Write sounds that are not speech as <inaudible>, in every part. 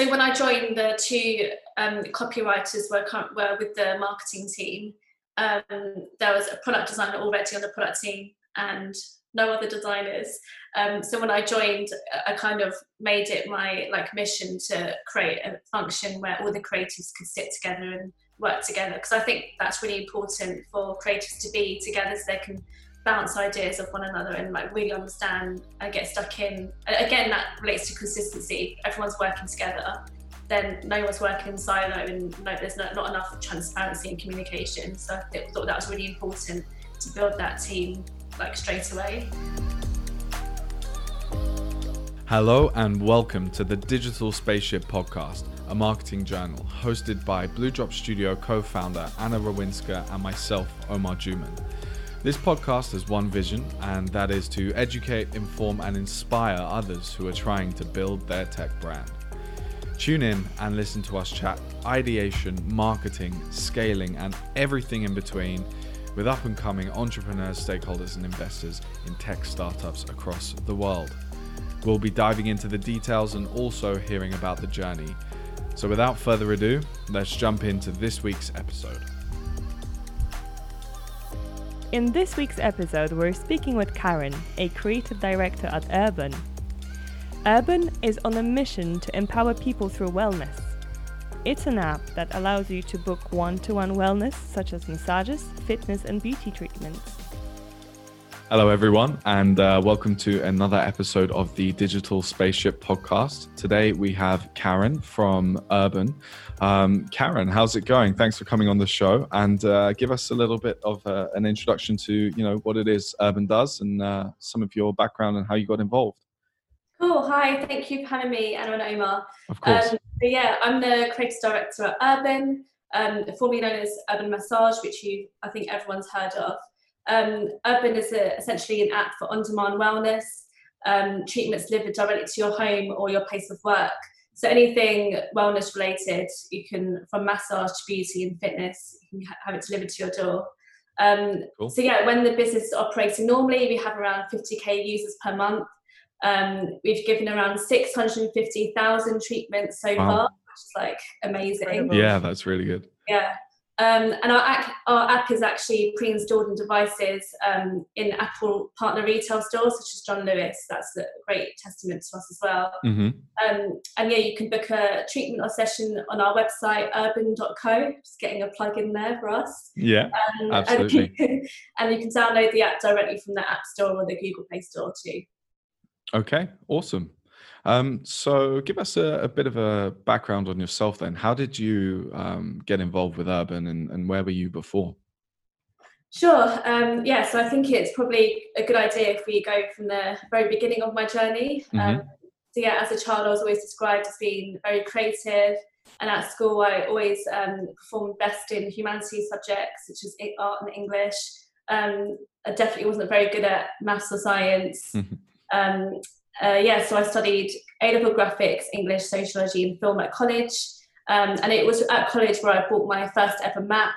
so when I joined, the two um, copywriters were were with the marketing team. Um, there was a product designer already on the product team, and no other designers. Um, so when I joined, I kind of made it my like mission to create a function where all the creatives could sit together and work together because I think that's really important for creatives to be together so they can bounce ideas off one another and like really understand and get stuck in. Again, that relates to consistency. Everyone's working together. Then no one's working in silo, and no, there's not, not enough transparency and communication. So I thought that was really important to build that team like straight away. Hello and welcome to the Digital Spaceship Podcast, a marketing journal hosted by Blue Drop Studio co founder Anna Rawinska and myself, Omar Juman. This podcast has one vision, and that is to educate, inform, and inspire others who are trying to build their tech brand. Tune in and listen to us chat ideation, marketing, scaling, and everything in between with up and coming entrepreneurs, stakeholders, and investors in tech startups across the world. We'll be diving into the details and also hearing about the journey. So, without further ado, let's jump into this week's episode. In this week's episode, we're speaking with Karen, a creative director at Urban. Urban is on a mission to empower people through wellness. It's an app that allows you to book one to one wellness, such as massages, fitness, and beauty treatments. Hello, everyone, and uh, welcome to another episode of the Digital Spaceship podcast. Today we have Karen from Urban. Um, Karen, how's it going? Thanks for coming on the show, and uh, give us a little bit of uh, an introduction to you know what it is Urban does and uh, some of your background and how you got involved. Cool. Hi. Thank you for having me, Anna and Omar. Of course. Um, yeah, I'm the creative director at Urban, um, formerly known as Urban Massage, which you I think everyone's heard of. Um, Urban is a, essentially an app for on-demand wellness um, treatments delivered directly to your home or your place of work. So anything wellness related, you can from massage to beauty and fitness, you can have it delivered to your door. Um, cool. So yeah, when the business is operating normally, we have around 50k users per month. Um, we've given around 650,000 treatments so wow. far, which is like amazing. Yeah, that's really good. Yeah. Um, and our app, our app is actually pre-installed in devices um, in Apple partner retail stores such as John Lewis. That's a great testament to us as well. Mm-hmm. Um, and yeah, you can book a treatment or session on our website, urban.co. Just getting a plug in there for us. Yeah, um, absolutely. And <laughs> and you can download the app directly from the App Store or the Google Play Store too. Okay, awesome. Um, so, give us a, a, bit of a background on yourself then. How did you um, get involved with Urban and, and, where were you before? Sure. Um, yeah, so I think it's probably a good idea if we go from the very beginning of my journey. Mm-hmm. Um, so, yeah, as a child, I was always described as being very creative. And at school, I always um, performed best in humanities subjects, such as art and English. Um, I definitely wasn't very good at maths or science. <laughs> Um, uh, yeah, so I studied A level graphics, English, sociology, and film at college. Um, and it was at college where I bought my first ever Mac.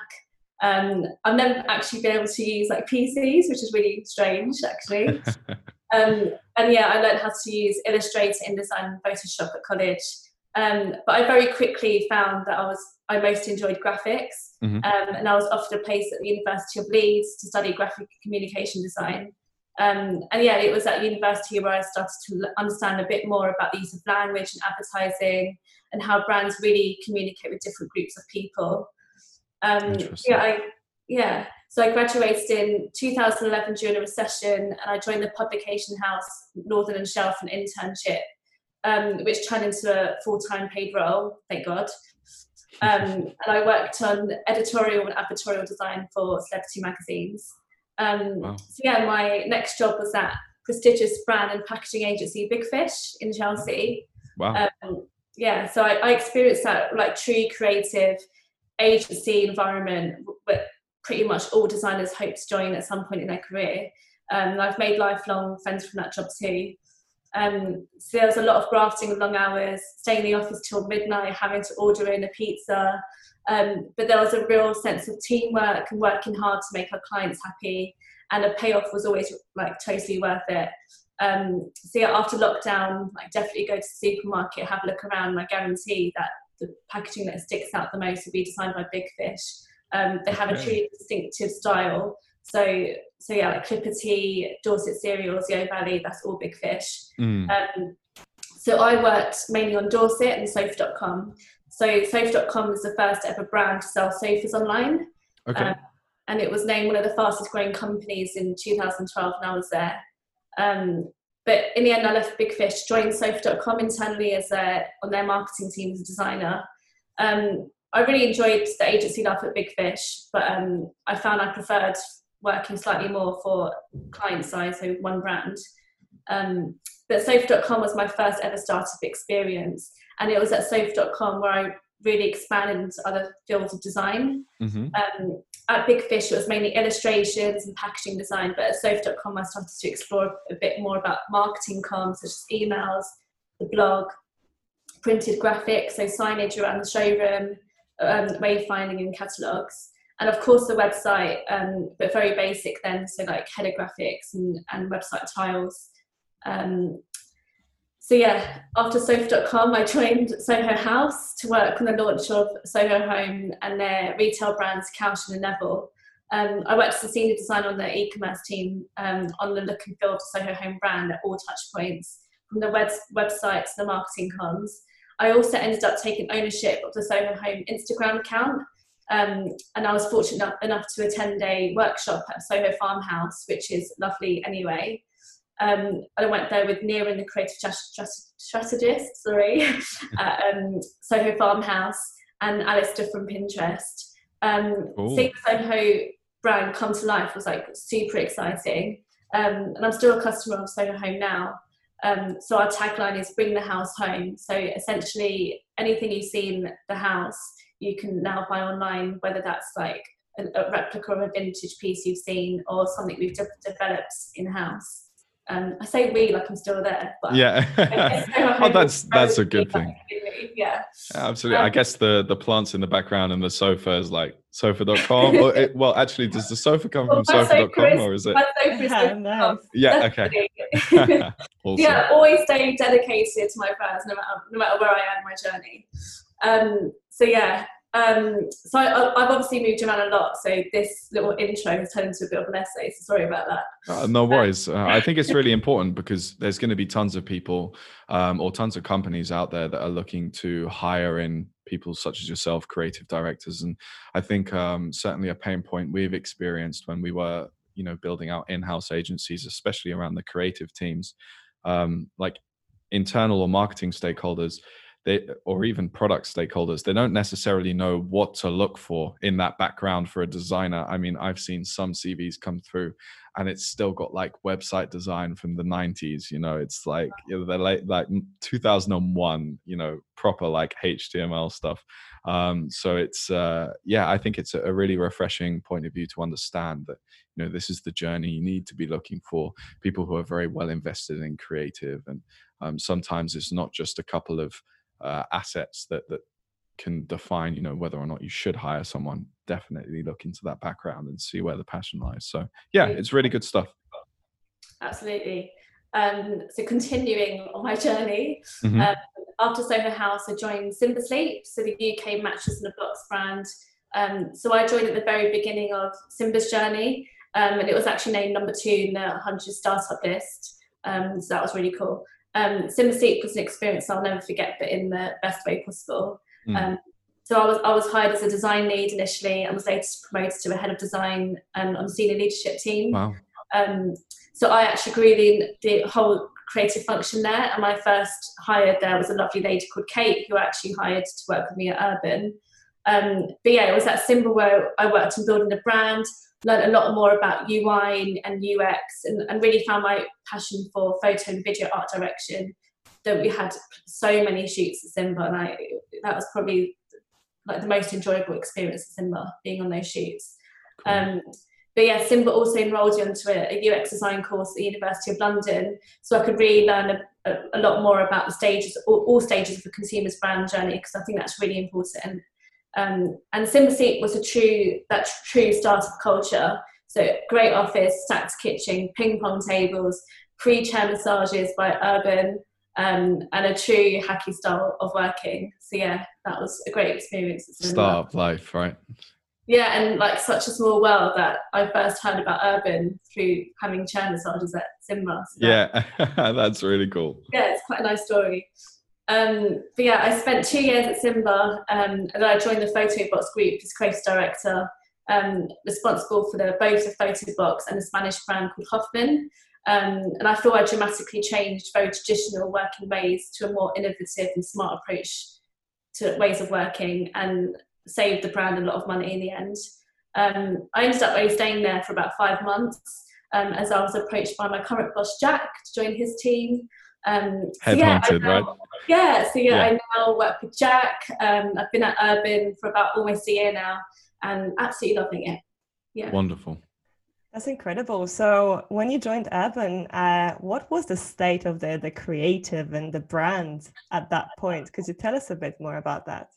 Um, I've never actually been able to use like PCs, which is really strange, actually. <laughs> um, and yeah, I learned how to use Illustrator, InDesign, and Photoshop at college. Um, but I very quickly found that I was I most enjoyed graphics, mm-hmm. um, and I was offered a place at the University of Leeds to study graphic communication design. Um, and yeah, it was at university where I started to understand a bit more about the use of language and advertising and how brands really communicate with different groups of people. Um, yeah, I, yeah. So I graduated in 2011 during a recession, and I joined the publication house Northern and Shell an internship, um, which turned into a full-time paid role. Thank God. <laughs> Um, and I worked on editorial and advertorial design for celebrity magazines. Um, wow. So yeah, my next job was at prestigious brand and packaging agency Big Fish in Chelsea. Wow. Um, yeah, so I, I, experienced that like true creative agency environment where pretty much all designers hope to join at some point in their career. Um, I've made lifelong friends from that job too. Um, so there was a lot of grafting of long hours, staying in the office till midnight, having to order in a pizza, um, but there was a real sense of teamwork and working hard to make our clients happy, and the payoff was always like totally worth it. Um, so yeah, after lockdown, like definitely go to the supermarket, have a look around. And I guarantee that the packaging that sticks out the most will be designed by Big Fish. Um, they have a truly distinctive style. So so yeah, like Clipper Tea, Dorset cereals, Yeo Valley, that's all Big Fish. Mm. Um, so I worked mainly on Dorset and Sofa.com. So Sofa.com was the first ever brand to sell sofas online. Okay. Um, and it was named one of the fastest growing companies in 2012 and I was there. Um, but in the end, I left Big Fish, joined Sofa.com internally as a, on their marketing team as a designer. Um, I really enjoyed the agency life at Big Fish, but um, I found I preferred working slightly more for client side, so one brand. Um, but Sofa.com was my first ever startup experience, and it was at Sofa.com where I really expanded into other fields of design. Mm-hmm. Um, at Big Fish, it was mainly illustrations and packaging design, but at Sofa.com, I started to explore a bit more about marketing comms, such as emails, the blog, printed graphics, so signage around the showroom, um, wayfinding and catalogues. And of course, the website, um, but very basic then, so like header graphics and, and website tiles. Um, so yeah, after Sofa.com, I joined Soho House to work on the launch of Soho Home and their retail brands Cowshed and Neville. Um, I worked as a senior designer on the e-commerce team um, on the look and feel of Soho Home brand at all touch points, from the web- website to the marketing comms. I also ended up taking ownership of the Soho Home Instagram account, um, and I was fortunate enough to attend a workshop at Soho Farmhouse, which is lovely anyway. Um, I went there with Niran, the creative strategist, sorry, <laughs> <laughs> at um, Soho Farmhouse, and Alistair from Pinterest. Um, seeing Soho brand come to life was like super exciting. Um, and I'm still a customer of Soho Home now. Um, so our tagline is bring the house home. So essentially, anything you see in the house, you can now buy online, whether that's like a, a replica of a vintage piece you've seen or something we've de- developed in house. Um, I say we like I'm still there, but yeah, <laughs> oh, that's that's a good thing. Yeah, absolutely. Um, I guess the the plants in the background and the sofa is like sofa.com. or <laughs> it, well, actually, does the sofa come well, from sofa.com or is it? Yeah, yeah okay. <laughs> awesome. Yeah, always stay dedicated to my prayers, no matter no matter where I am in my journey. Um, so yeah, um, so I, have obviously moved around a lot. So this little intro has turned into a bit of an essay. So sorry about that. Uh, no worries. Uh, I think it's really <laughs> important because there's going to be tons of people um, or tons of companies out there that are looking to hire in people such as yourself, creative directors. And I think um, certainly a pain point we've experienced when we were, you know, building out in-house agencies, especially around the creative teams, um, like internal or marketing stakeholders they or even product stakeholders they don't necessarily know what to look for in that background for a designer. I mean i've seen some cvs come through and it's still got like website design from the 90s you know? It's like you know, they're late like 2001 you know proper like html stuff. Um, so it's uh, yeah i think it's a, a really refreshing point of view to understand that you know this is the journey you need to be looking for. People who are very well invested in creative and um, sometimes it's not just a couple of uh, assets that that can define you know whether or not you should hire someone definitely look into that background and see where the passion lies. So yeah it's really good stuff. Absolutely. Um, so continuing on my journey mm-hmm. um, after soho house i joined simba sleep so the uk mattress in a box brand. Um, so i joined at the very beginning of simba's journey um, and it was actually named number two in the 100 startup list. Um, so that was really cool um, Simba Sleep was an experience I'll never forget, but in the best way possible. Mm. Um, so I was I was hired as a design lead initially, and was later promoted to a head of design um, on the senior leadership team. Wow. Um, so I actually grew the the whole creative function there, and my first hired there was a lovely lady called Kate, who actually hired to work with me at Urban. Um, but yeah, it was that Simba where I worked on building the brand, learned a lot more about UI and UX and, and really found my passion for photo and video art direction. That we had so many shoots at Simba, and I, that was probably like the most enjoyable experience at Simba, being on those shoots. Cool. Um, but yeah, Simba also enrolled you into a, a, UX design course at the University of London, so I could really learn a, a, a lot more about the stages, all, all stages of the consumer's brand journey, because I think that's really important. Um, and Simba Sleep was a true that true startup culture. So great office, stacked kitchen, ping pong tables, free chair massages by Urban, um, and a true hacky style of working. So yeah, that was a great experience. Startup life, right? Yeah, and like such a small world that I first heard about Urban through having chair massages at Simba. So yeah, <laughs> that's really cool. Yeah, it's quite a nice story. Um, but yeah, I spent two years at Simba, um, and then I joined the Photobox group as creative director, um, responsible for the both the Photobox and the Spanish brand called Hofmann. Um, and I feel I dramatically changed very traditional working ways to a more innovative and smart approach to ways of working and saved the brand a lot of money in the end. Um, I ended up only staying there for about five months um, as I was approached by my current boss, Jack, to join his team. Um, so yeah, now, right? Yeah, so yeah, yeah, I now work with Jack. Um, I've been at Urban for about almost a year now and absolutely loving it. Yeah. Wonderful. That's incredible. So, when you joined Urban, uh, what was the state of the the creative and the brand at that point? Could you tell us a bit more about that?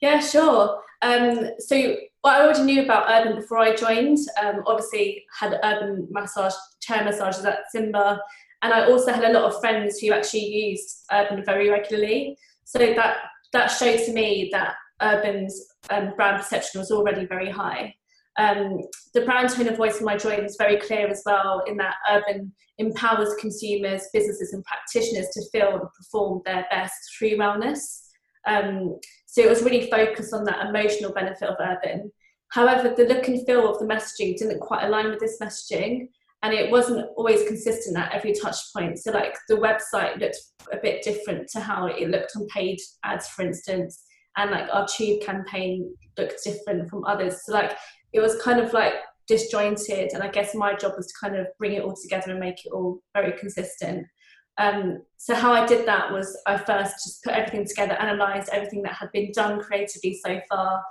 Yeah, sure. Um, so, what I already knew about Urban before I joined, um, obviously had Urban massage chair massages at Simba, and I also had a lot of friends who actually used Urban very regularly. So that that showed to me that Urban's um, brand perception was already very high. Um, the brand tone of voice in my join is very clear as well, in that Urban empowers consumers, businesses, and practitioners to feel and perform their best through wellness. Um, so it was really focused on that emotional benefit of Urban. However, the look and feel of the messaging didn't quite align with this messaging, and it wasn't always consistent at every touch point. So, like the website looked a bit different to how it looked on paid ads, for instance, and like our tube campaign looked different from others. So, like it was kind of like disjointed and i guess my job was to kind of bring it all together and make it all very consistent um, so how i did that was i first just put everything together analysed everything that had been done creatively so far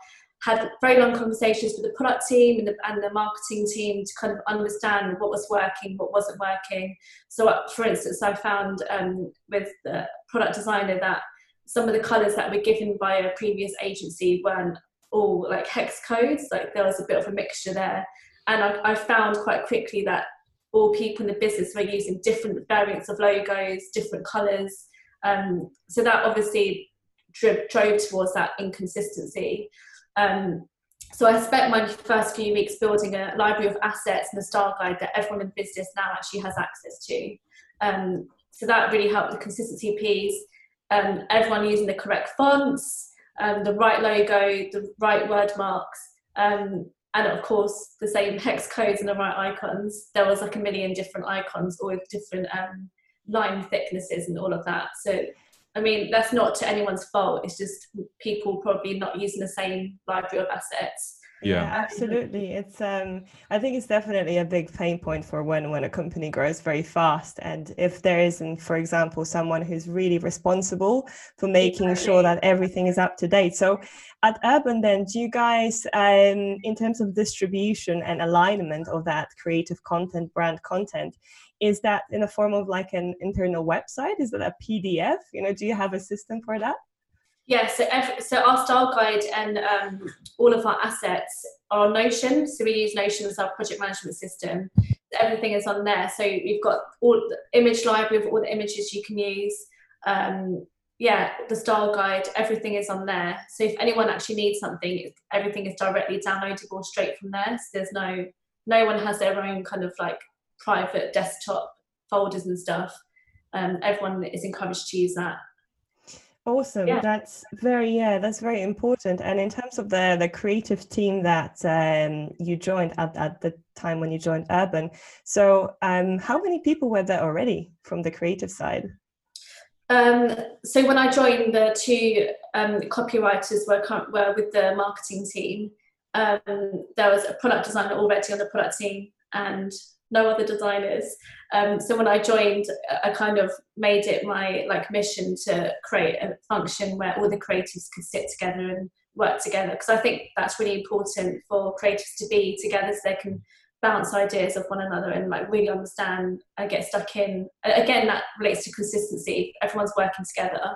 had very long conversations with the product team and the, and the marketing team to kind of understand what was working what wasn't working. So uh, for instance i found um, with the product designer that some of the colours that were given by a previous agency weren't all like hex codes like there was a bit of a mixture there. And I, I found quite quickly that all people in the business were using different variants of logos different colors. Um, so that obviously drove towards that inconsistency um, so I spent my first few weeks building a library of assets and a style guide that everyone in business now actually has access to. Um, so that really helped the consistency piece. Um, everyone using the correct fonts, um, the right logo, the right word marks, um, and of course the same <laughs> hex codes and the right icons. There was like a million different icons, all with different um, line thicknesses and all of that. So, I mean, that's not to anyone's fault. It's just people probably not using the same library of assets yeah. yeah. absolutely it's um i think it's definitely a big pain point for when when a company grows very fast and if there isn't for example someone who's really responsible for making exactly. sure that everything is up to date so at urban then do you guys um in terms of distribution and alignment of that creative content brand content is that in the form of like an internal website is that a pdf you know do you have a system for that yeah, so every, so our style guide and um, all of our assets are on Notion. So we use Notion as our project management system. Everything is on there. So you've got all the image library of all the images you can use. Um, yeah, the style guide, everything is on there. So if anyone actually needs something, everything is directly downloadable straight from there. So there's no no one has their own kind of like private desktop folders and stuff. Um, everyone is encouraged to use that. Awesome. Yeah. That's very yeah, that's very important. And in terms of the the creative team that um, you joined at, at the time when you joined Urban, so um, how many people were there already from the creative side? Um, so when I joined, the two um, copywriters were were with the marketing team. Um, there was a product designer already on the product team, and no other designers. Um, so when I joined, I kind of made it my like mission to create a function where all the creatives could sit together and work together because I think that's really important for creatives to be together so they can bounce ideas off one another and like really understand and get stuck in. Again, that relates to consistency. If everyone's working together,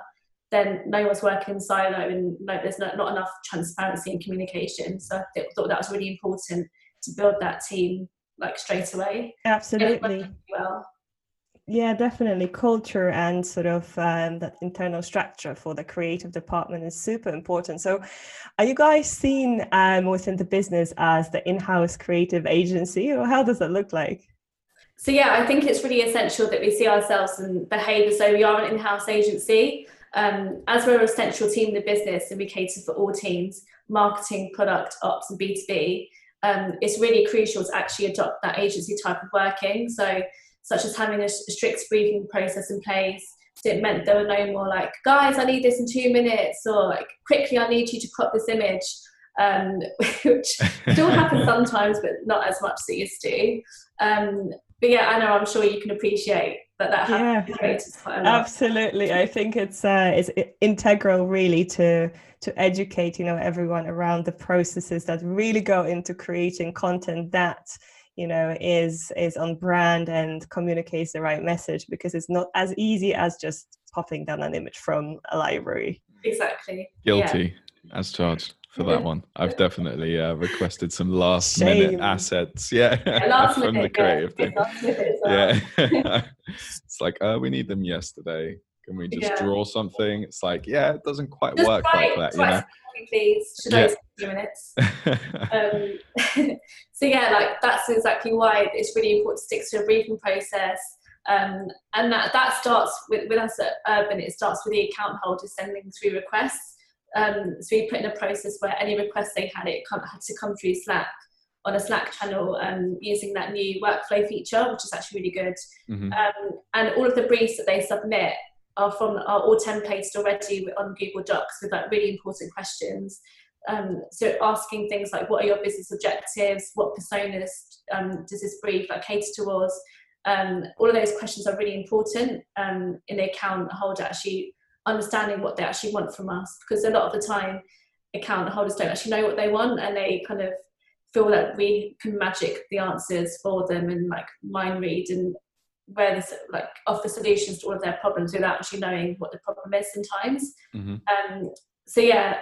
then no one's working in silo and no, there's not, not enough transparency and communication. So I thought that was really important to build that team like straight away. Absolutely. Well. yeah, definitely. Culture and sort of um, that internal structure for the creative department is super important. So, are you guys seen um, within the business as the in-house creative agency, or how does that look like? So yeah, I think it's really essential that we see ourselves and behave as though we are an in-house agency. Um, as we're a central team in the business and we cater for all teams, marketing, product, ops, and B2B, um, it's really crucial to actually adopt that agency type of working. So, such as having a, strict briefing process in place. So it meant there were no more like, guys, I need this in two minutes, or like, quickly, I need you to crop this image, um, <laughs> which still happens sometimes, but not as much as it used to. Um, but yeah, I know I'm sure you can appreciate that that yeah, Absolutely, I think it's uh, it's integral really to to educate you know everyone around the processes that really go into creating content that you know is is on brand and communicates the right message because it's not as easy as just popping down an image from a library. Exactly. Guilty yeah. as charged for that one. I've definitely uh, requested some last Shame. minute assets. Yeah, <laughs> yeah from minute, the <laughs> creative yeah. Well. Yeah, <laughs> it's like uh, we need them yesterday. Can we just draw something? It's like yeah, it doesn't quite just work like that. You know, please. Should. I minutes? um, so yeah, like that's exactly why it's really important to stick to a briefing process. Um, and that, that starts with, with us at Urban, it starts with the account holder sending through requests. Um, so we put in a process where any requests they had, it had to come through Slack on a Slack channel um, using that new workflow feature, which is actually really good. Mm-hmm. Um, and all of the briefs that they submit are from are all templated already on Google Docs with like really important questions. Um, so asking things like, what are your business objectives? What personas um, does this brief like cater towards? Um, all of those questions are really important um, in the account holder actually understanding what they actually want from us because a lot of the time account holders don't actually know what they want and they kind of feel that we can magic the answers for them and like mind read and where this like offer solutions to all of their problems without actually knowing what the problem is sometimes mm-hmm. um, so yeah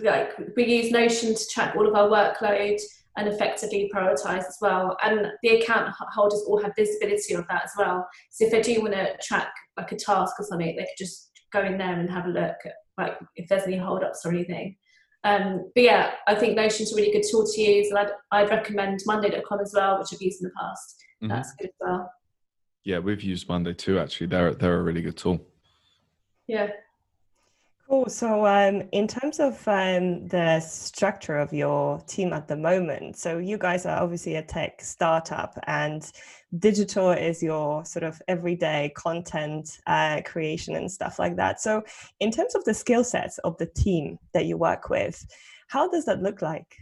like we use notion to track all of our workload and effectively prioritize as well and the account holders all have visibility of that as well so if they do want to track like a task or something they could just go in there and have a look at like if there's any holdups or anything. Um, but yeah, I think Notion's a really good tool to use, and I'd, I'd recommend Monday.com as well, which I've used in the past. Mm-hmm. That's good as well. Yeah, we've used Monday too. Actually, they're they're a really good tool. Yeah, Cool. So, um, in terms of um, the structure of your team at the moment, so you guys are obviously a tech startup, and digital is your sort of everyday content uh, creation and stuff like that. So, in terms of the skill sets of the team that you work with, how does that look like?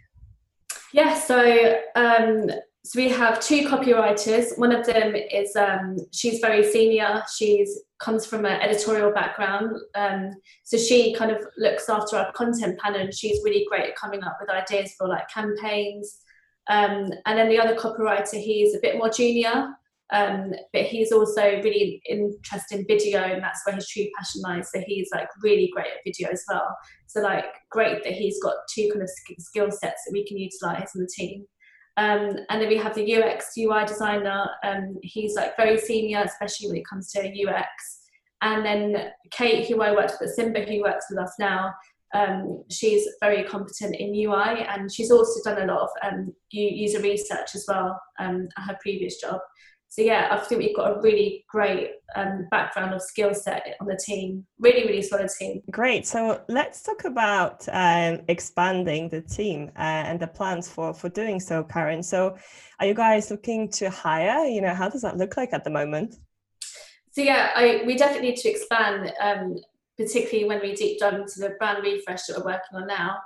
Yeah. So, um, so we have two copywriters. One of them is um, she's very senior. She's comes from an editorial background, um, so she kind of looks after our content planner, and she's really great at coming up with ideas for like campaigns. Um, and then the other copywriter, he's a bit more junior, um, but he's also really interested in video, and that's where his true passion lies. So he's like really great at video as well. So like great that he's got two kind of skill sets that we can utilize in the team. Um, and then we have the UX UI designer. Um, he's like very senior, especially when it comes to UX. And then Kate, who I worked with at Simba, who works with us now, um, she's very competent in UI and she's also done a lot of um, user research as well um, at her previous job so yeah, I think we've got a really great um, background of skill set on the team. Really, really solid team. Great. So let's talk about um, expanding the team uh, and the plans for for doing so, Karen. So, are you guys looking to hire? You know, how does that look like at the moment? So yeah, I, we definitely need to expand, um, particularly when we deep dive into the brand refresh that we're working on now.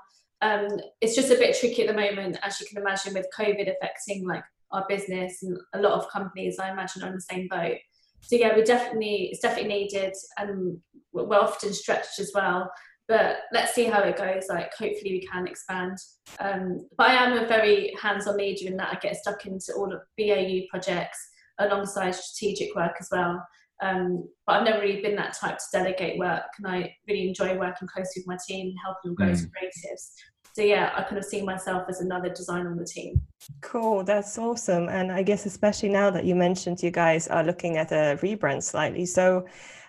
Um, it's just a bit tricky at the moment, as you can imagine, with COVID affecting like our business and a lot of companies I imagine are in the same boat. So yeah, we definitely it's definitely needed and we're often stretched as well. But let's see how it goes. Like hopefully we can expand. Um, but I am a very hands-on leader in that I get stuck into all of BAU projects alongside strategic work as well. Um, but I've never really been that type to delegate work, and I really enjoy working closely with my team and helping them grow mm. as creatives. So yeah, I kind of see myself as another designer on the team. Cool, that's awesome. And I guess especially now that you mentioned you guys are looking at a rebrand slightly. So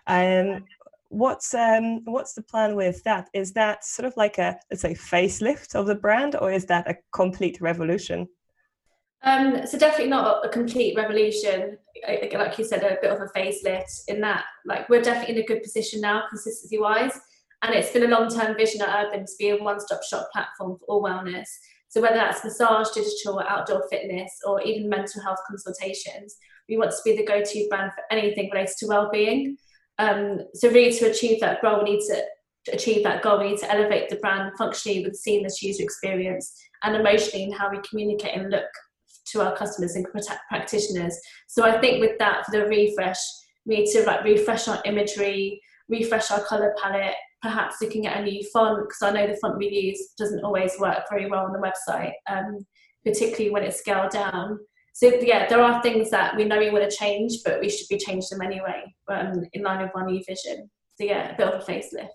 um what's um what's the plan with that? Is that sort of like a let's say facelift of the brand or is that a complete revolution? Um, so definitely not a complete revolution, like you said, a bit of a facelift. In that, like we're definitely in a good position now, consistency wise, and it's been a long-term vision at Urban to be a one-stop shop platform for all wellness. So whether that's massage, digital, outdoor fitness, or even mental health consultations, we want to be the go-to brand for anything related to well-being. Um, so really, to achieve that goal, we need to, to achieve that goal. We need to elevate the brand functionally with seamless user experience and emotionally in how we communicate and look to our customers and practitioners. So I think with that, for the refresh, we need to like refresh our imagery, refresh our color palette, perhaps looking at a new font because I know the font we use doesn't always work very well on the website, um, particularly when it's scaled down. So yeah, there are things that we know we want to change, but we should be changed them anyway, um, in line with our new vision. So yeah, a bit of a facelift.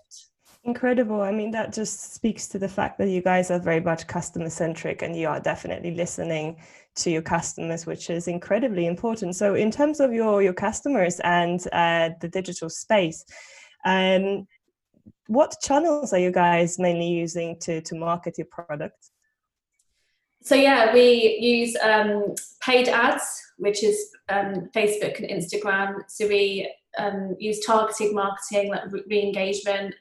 Incredible. I mean, that just speaks to the fact that you guys are very much customer centric and you are definitely listening to your customers, which is incredibly important. So, in terms of your your customers and uh, the digital space, um, what channels are you guys mainly using to to market your product? So yeah, we use um, paid ads, which is um, Facebook and Instagram. So we um, use targeted marketing, like re-engagement,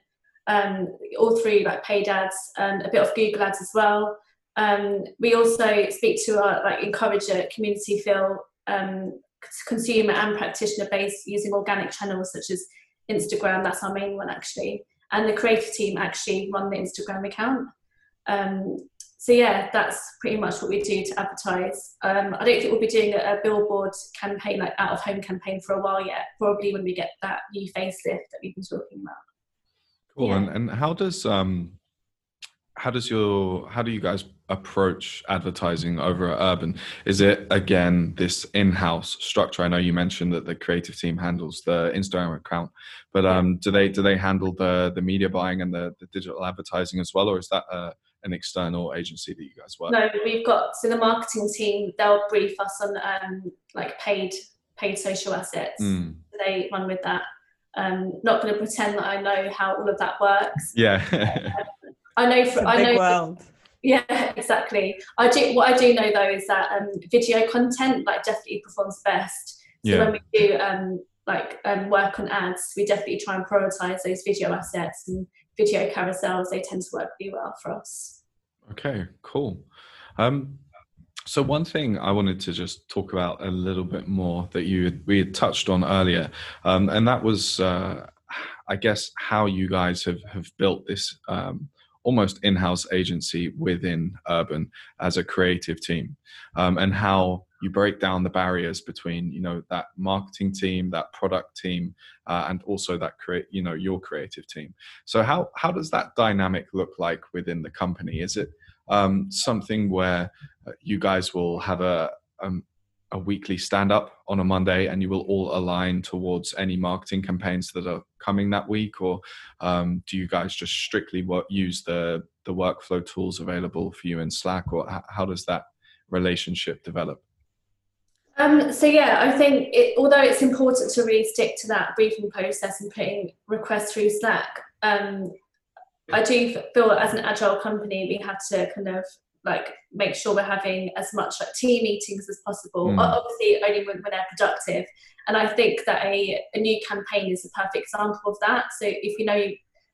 um, all through like paid ads, and a bit of Google ads as well. Um, we also speak to our like encourage a community feel um, consumer and practitioner base using organic channels such as Instagram. That's our main one actually, and the creative team actually run the Instagram account. Um, so yeah, that's pretty much what we do to advertise. Um, I don't think we'll be doing a, a, billboard campaign like out of home campaign for a while yet. Probably when we get that new facelift that we've been talking about. Cool. Yeah. And and how does um how does your how do you guys approach advertising over at urban? Is it again this in-house structure? I know you mentioned that the creative team handles the instagram account but um do they do they handle the the media buying and the, the digital advertising as well or is that uh, an external agency that you guys work no we've got so the marketing team they'll brief us on um like paid paid social assets. Mm. they run with that. Um not going to pretend that i know how all of that works. Yeah I know. For, I know. World. <laughs> Yeah, exactly. I do. What I do know though is that um, video content like definitely performs best. So yeah. when we do um, like um, work on ads, we definitely try and prioritize those video assets and video carousels. They tend to work really well for us. Okay, cool. Um, so one thing I wanted to just talk about a little bit more that you we had touched on earlier, um, and that was, uh, I guess, how you guys have have built this um, almost in-house agency within urban as a creative team um, and how you break down the barriers between you know that marketing team that product team uh, and also that create you know your creative team. So how how does that dynamic look like within the company? Is it um, something where uh, you guys will have a um, a weekly stand up on a Monday and you will all align towards any marketing campaigns that are coming that week? Or um, do you guys just strictly work, use the, the workflow tools available for you in Slack? Or how, how does that relationship develop? Um, so yeah, I think it, although it's important to really stick to that briefing process and putting requests through Slack, um, I do feel as an agile company we have to kind of like make sure we're having as much like team meetings as possible mm. obviously only when, when, they're productive and i think that a, a new campaign is a perfect example of that so if you know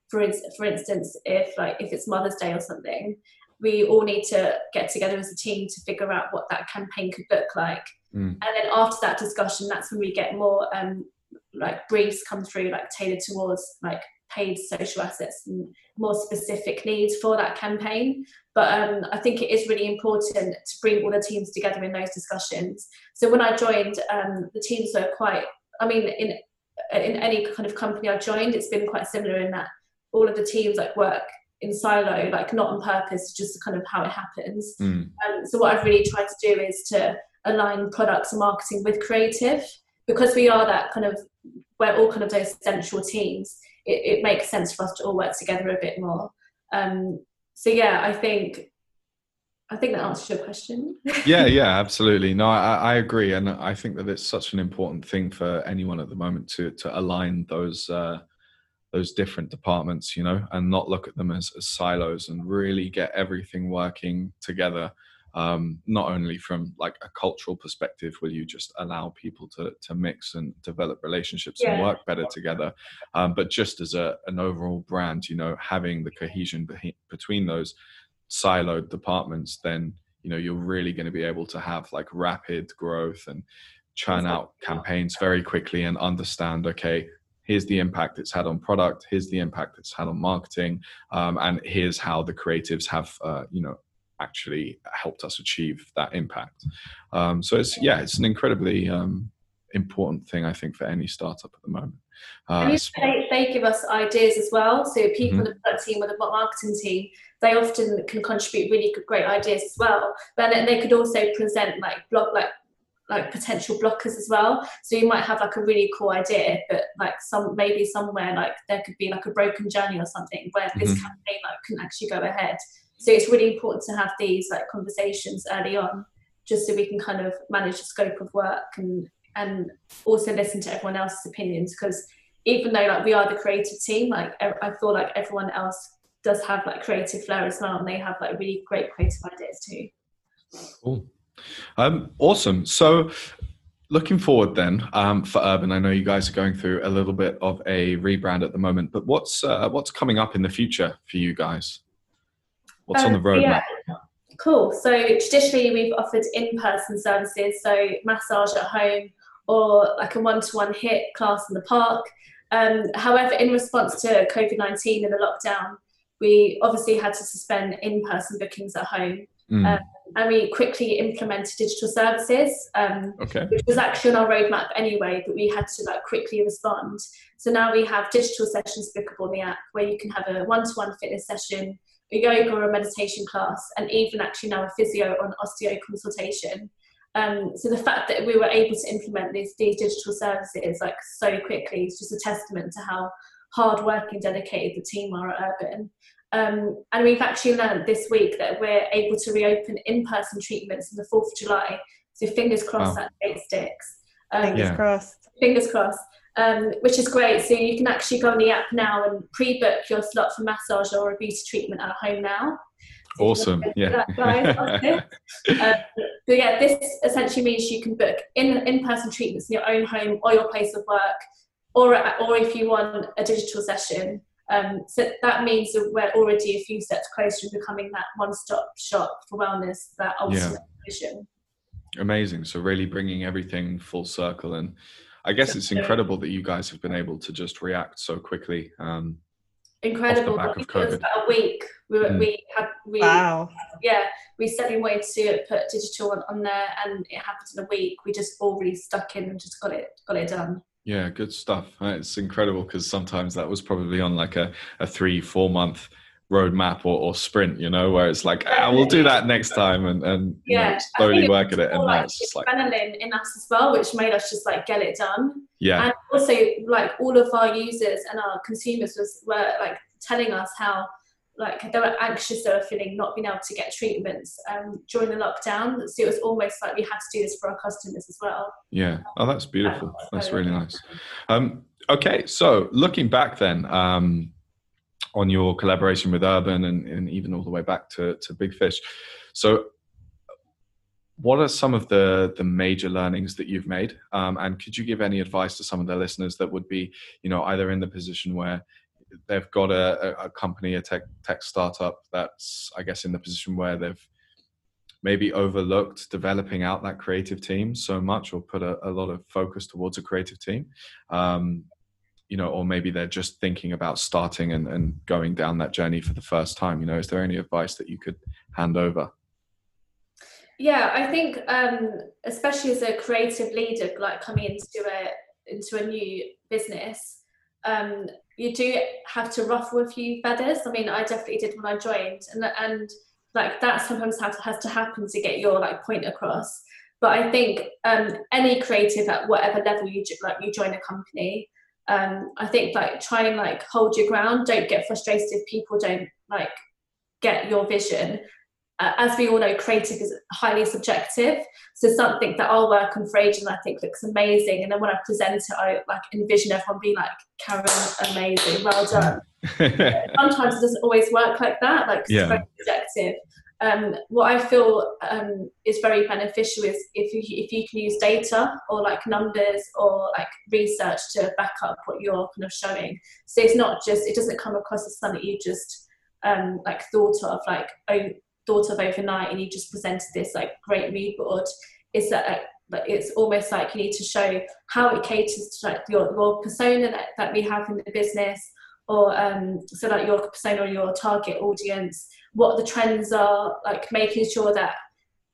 for, instance, for instance if like if it's mother's day or something we all need to get together as a team to figure out what that campaign could look like mm. and then after that discussion that's when we get more um like briefs come through like tailored towards like paid social assets and more specific needs for that campaign. But um, I think it is really important to bring all the teams together in those discussions. So when I joined, um, the teams were quite, I mean, in in any kind of company I joined, it's been quite similar in that all of the teams like work in silo, like not on purpose, just kind of how it happens. Mm. Um, so what I've really tried to do is to align products and marketing with creative because we are that kind of we're all kind of those central teams it, it, makes sense for us to all work together a bit more. Um, so yeah, I think I think that answers your question. <laughs> yeah, yeah, absolutely. No, I, I, agree, and I think that it's such an important thing for anyone at the moment to to align those uh, those different departments, you know, and not look at them as, as silos and really get everything working together. Um, not only from like a cultural perspective, will you just allow people to to mix and develop relationships yeah. and work better together, um, but just as a an overall brand, you know, having the cohesion be- between those siloed departments, then you know you're really going to be able to have like rapid growth and churn out campaigns very quickly and understand okay here's the impact it's had on product here's the impact it's had on marketing um, and here's how the creatives have uh, you know actually helped us achieve that impact um, so it's yeah it's an incredibly um, important thing i think for any startup at the moment uh, they, they, give us ideas as well. So people mm-hmm. in the product team or the marketing team, they often can contribute really good, great ideas as well. But then they could also present like blog like like potential blockers as well. So you might have like a really cool idea, but like some maybe somewhere like there could be like a broken journey or something where this mm-hmm. campaign like couldn't actually go ahead. So it's really important to have these like conversations early on, just so we can kind of manage the scope of work and and also listen to everyone else's opinions because even though like we are the creative team like i feel like everyone else does have like creative flair as well and they have like really great creative ideas too. Cool. Um, awesome. So looking forward then um, for urban i know you guys are going through a little bit of a rebrand at the moment but what's uh, what's coming up in the future for you guys what's um, on the um, roadmap yeah. Cool. So traditionally, we've offered in-person services, so massage at home, or like a one-to-one HIIT class in the park. Um, however, in response to COVID 19 and the lockdown, we obviously had to suspend in person bookings at home. Mm. Um, and we quickly implemented digital services, um, okay. which was actually on our roadmap anyway, but we had to like quickly respond. So now we have digital sessions bookable on the app where you can have a one to one fitness session, a yoga or a meditation class, and even actually now a physio or an osteo consultation. Um, so the fact that we were able to implement these, these digital services like so quickly is just a testament to how hard working, dedicated the team are at Urban. Um, and we've actually learned this week that we're able to reopen in-person treatments on the 4th of July. So fingers crossed wow. that date sticks. Um, fingers yeah. crossed. Fingers crossed. Um, which is great. So you can actually go on the app now and pre-book your slot for massage or a beauty treatment at home now. Awesome. Yeah. <laughs> um, but yeah, this essentially means you can book in in-person treatments in your own home or your place of work, or or if you want a digital session. Um, so that means that we're already a few steps closer to becoming that one-stop shop for wellness, that ultimate yeah. Amazing. So really bringing everything full circle, and I guess it's incredible that you guys have been able to just react so quickly. Um, incredible. Off the back of COVID. a week. We were, mm. we had we wow. yeah we said we wanted to put digital on, on there, and it happened in a week. We just all really stuck in and just got it got it done. Yeah, good stuff. It's incredible because sometimes that was probably on like a, a three four month roadmap or, or sprint, you know, where it's like, ah, we'll do that next time and, and yeah, know, slowly work at it. And like, it's just like adrenaline in us as well, which made us just like get it done. Yeah. And also like all of our users and our consumers was were like telling us how like they were anxious they were feeling not being able to get treatments um, during the lockdown so it was almost like we had to do this for our customers as well yeah oh that's beautiful that's really nice um, okay so looking back then um, on your collaboration with Urban and, and even all the way back to, to Big Fish. So, what are some of the the major learnings that you've made? Um, and could you give any advice to some of the listeners that would be, you know, either in the position where they've got a, a company, a tech tech startup that's, I guess, in the position where they've maybe overlooked developing out that creative team so much or put a, a lot of focus towards a creative team um, you know, or maybe they're just thinking about starting and, and going down that journey for the first time, you know, is there any advice that you could hand over? Yeah, I think um, especially as a creative leader, like coming into a into a new business, um, you do have to ruffle a few feathers. I mean, I definitely did when I joined, and and like that sometimes has, has to happen to get your like point across. But I think um, any creative at whatever level you like you join a company, um, I think like try and like hold your ground. Don't get frustrated if people don't like get your vision uh, as we all know, creative is highly subjective. So something that I'll work on for ages and I think looks amazing, and then when I present it, I like envision everyone being like, "Karen, amazing, well done." <laughs> Sometimes it doesn't always work like that. Like yeah. it's very subjective. Um, what I feel um, is very beneficial is if you if you can use data or like numbers or like research to back up what you're kind of showing. So it's not just it doesn't come across as something you just um, like thought of like oh thought of overnight and you just presented this like great board is that like, it's almost like you need to show how it caters to like your, your persona that, that we have in the business or um, so like your persona or your target audience what the trends are like making sure that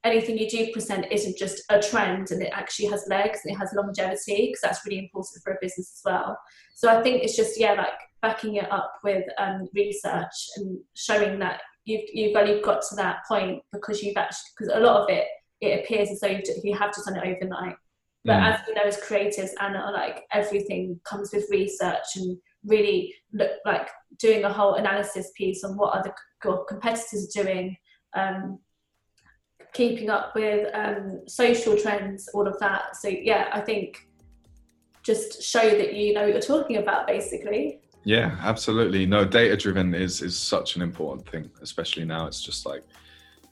anything you do present isn't just a trend and it actually has legs and it has longevity because that's really important for a business as well so i think it's just yeah like backing it up with um, research and showing that you've you've only got to that point because you've actually because a lot of it it appears as though you have just done it overnight. But mm. as we know as creatives, and like everything comes with research and really look like doing a whole analysis piece on what other competitors are doing, um, keeping up with um, social trends, all of that. So yeah, I think just show that you know what you're talking about, basically. Yeah, absolutely. No, data driven is is such an important thing, especially now. It's just like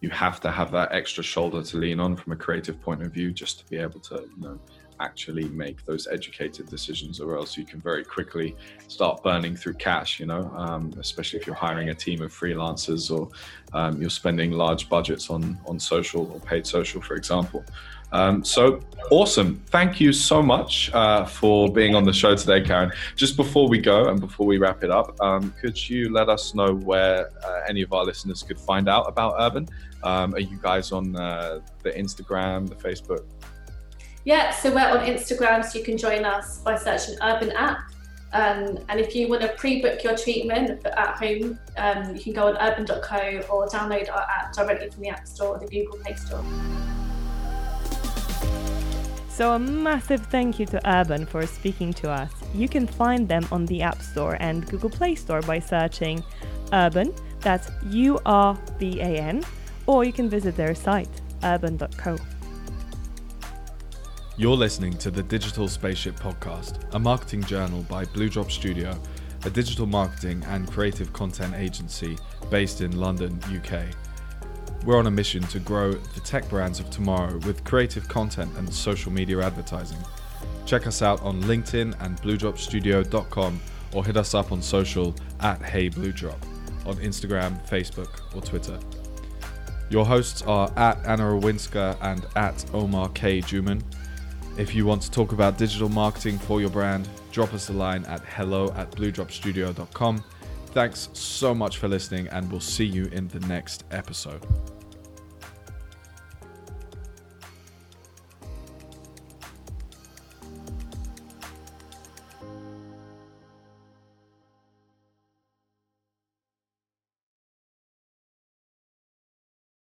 you have to have that extra shoulder to lean on from a creative point of view, just to be able to, you know, actually make those educated decisions, or else you can very quickly start burning through cash. You know, um, especially if you're hiring a team of freelancers or um, you're spending large budgets on on social or paid social, for example. Um, so awesome. Thank you so much uh, for being on the show today, Karen. Just before we go and before we wrap it up, um, could you let us know where uh, any of our listeners could find out about Urban? Um, are you guys on uh, the Instagram, the Facebook? Yeah, so we're on Instagram, so you can join us by searching Urban App. Um, and if you want to pre-book your treatment at home, um, you can go on urban.co or download our app directly from the App Store or the Google Play Store. So, a massive thank you to Urban for speaking to us. You can find them on the App Store and Google Play Store by searching Urban, that's U R B A N, or you can visit their site, urban.co. You're listening to the Digital Spaceship Podcast, a marketing journal by Blue Drop Studio, a digital marketing and creative content agency based in London, UK. We're on a mission to grow the tech brands of tomorrow with creative content and social media advertising. Check us out on LinkedIn and bluedropstudio.com or hit us up on social at HeyBlueDrop on Instagram, Facebook, or Twitter. Your hosts are at Anna Rawinska and at Omar K. Juman. If you want to talk about digital marketing for your brand, drop us a line at hello at bluedropstudio.com. Thanks so much for listening, and we'll see you in the next episode.